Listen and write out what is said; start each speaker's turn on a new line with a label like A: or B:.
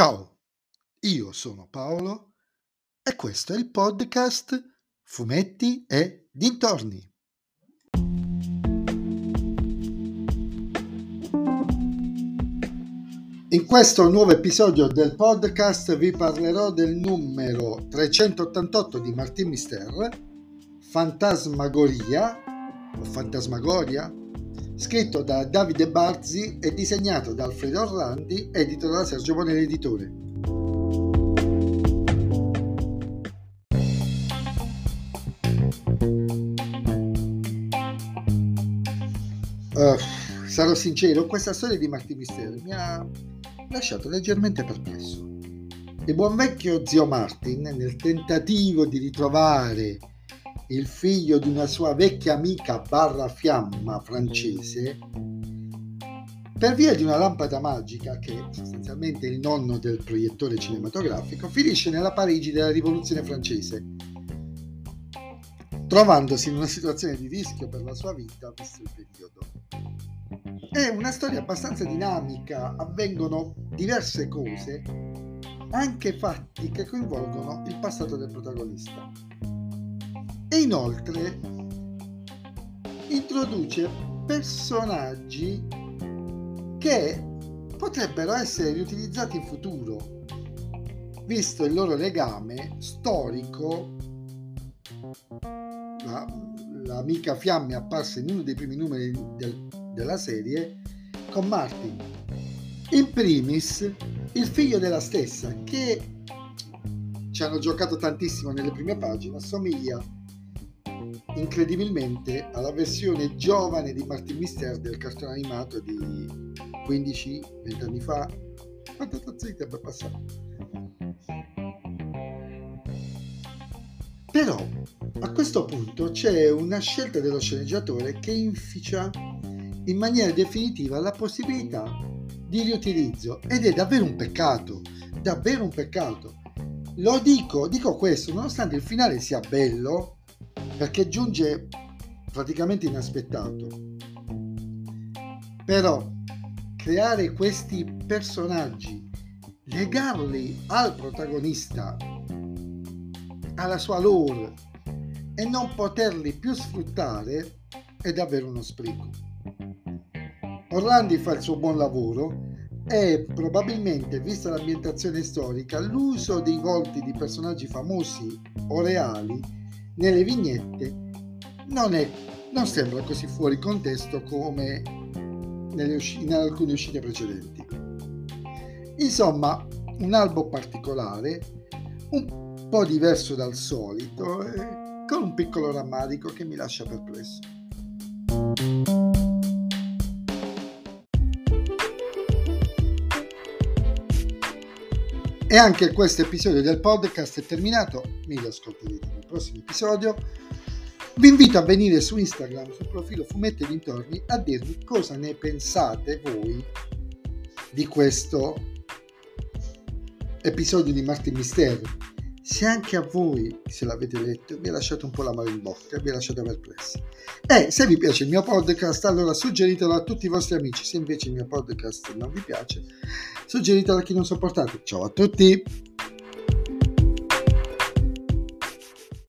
A: Ciao, io sono Paolo e questo è il podcast Fumetti e Dintorni. In questo nuovo episodio del podcast vi parlerò del numero 388 di Martin Mister, Fantasmagoria o Fantasmagoria, scritto da Davide Barzi e disegnato da Alfredo Orlandi, edito da Sergio Bonelli Editore. Uh, sarò sincero, questa storia di Martin Mistero mi ha lasciato leggermente perplesso. Il buon vecchio zio Martin, nel tentativo di ritrovare il figlio di una sua vecchia amica barra fiamma francese, per via di una lampada magica che è sostanzialmente il nonno del proiettore cinematografico, finisce nella Parigi della rivoluzione francese, trovandosi in una situazione di rischio per la sua vita visto il periodo. È una storia abbastanza dinamica, avvengono diverse cose, anche fatti che coinvolgono il passato del protagonista e inoltre introduce personaggi che potrebbero essere riutilizzati in futuro, visto il loro legame storico. La, l'amica Fiamme apparsa in uno dei primi numeri del, della serie con Martin. In primis, il figlio della stessa, che ci hanno giocato tantissimo nelle prime pagine, assomiglia incredibilmente alla versione giovane di Martin Mister del cartone animato di 15-20 anni fa. Quanto tempo è passato? Però a questo punto c'è una scelta dello sceneggiatore che inficia in maniera definitiva la possibilità di riutilizzo ed è davvero un peccato, davvero un peccato. Lo dico, dico questo nonostante il finale sia bello, perché giunge praticamente inaspettato. Però creare questi personaggi, legarli al protagonista, alla sua lore e non poterli più sfruttare è davvero uno spreco. Orlandi fa il suo buon lavoro e probabilmente, vista l'ambientazione storica, l'uso dei volti di personaggi famosi o reali nelle vignette non, è, non sembra così fuori contesto come usci- in alcune uscite precedenti. Insomma, un albo particolare, un po' diverso dal solito, eh, con un piccolo rammarico che mi lascia perplesso. E anche questo episodio del podcast è terminato, mi ascolterete nel prossimo episodio. Vi invito a venire su Instagram, sul profilo Fumetti Dintorni, a dirmi cosa ne pensate voi di questo episodio di Martin Mistero se anche a voi, se l'avete letto, vi ha lasciato un po' la mano in bocca, vi ha lasciato perplessi. E se vi piace il mio podcast, allora suggeritelo a tutti i vostri amici. Se invece il mio podcast non vi piace, suggeritelo a chi non sopportate. Ciao a tutti!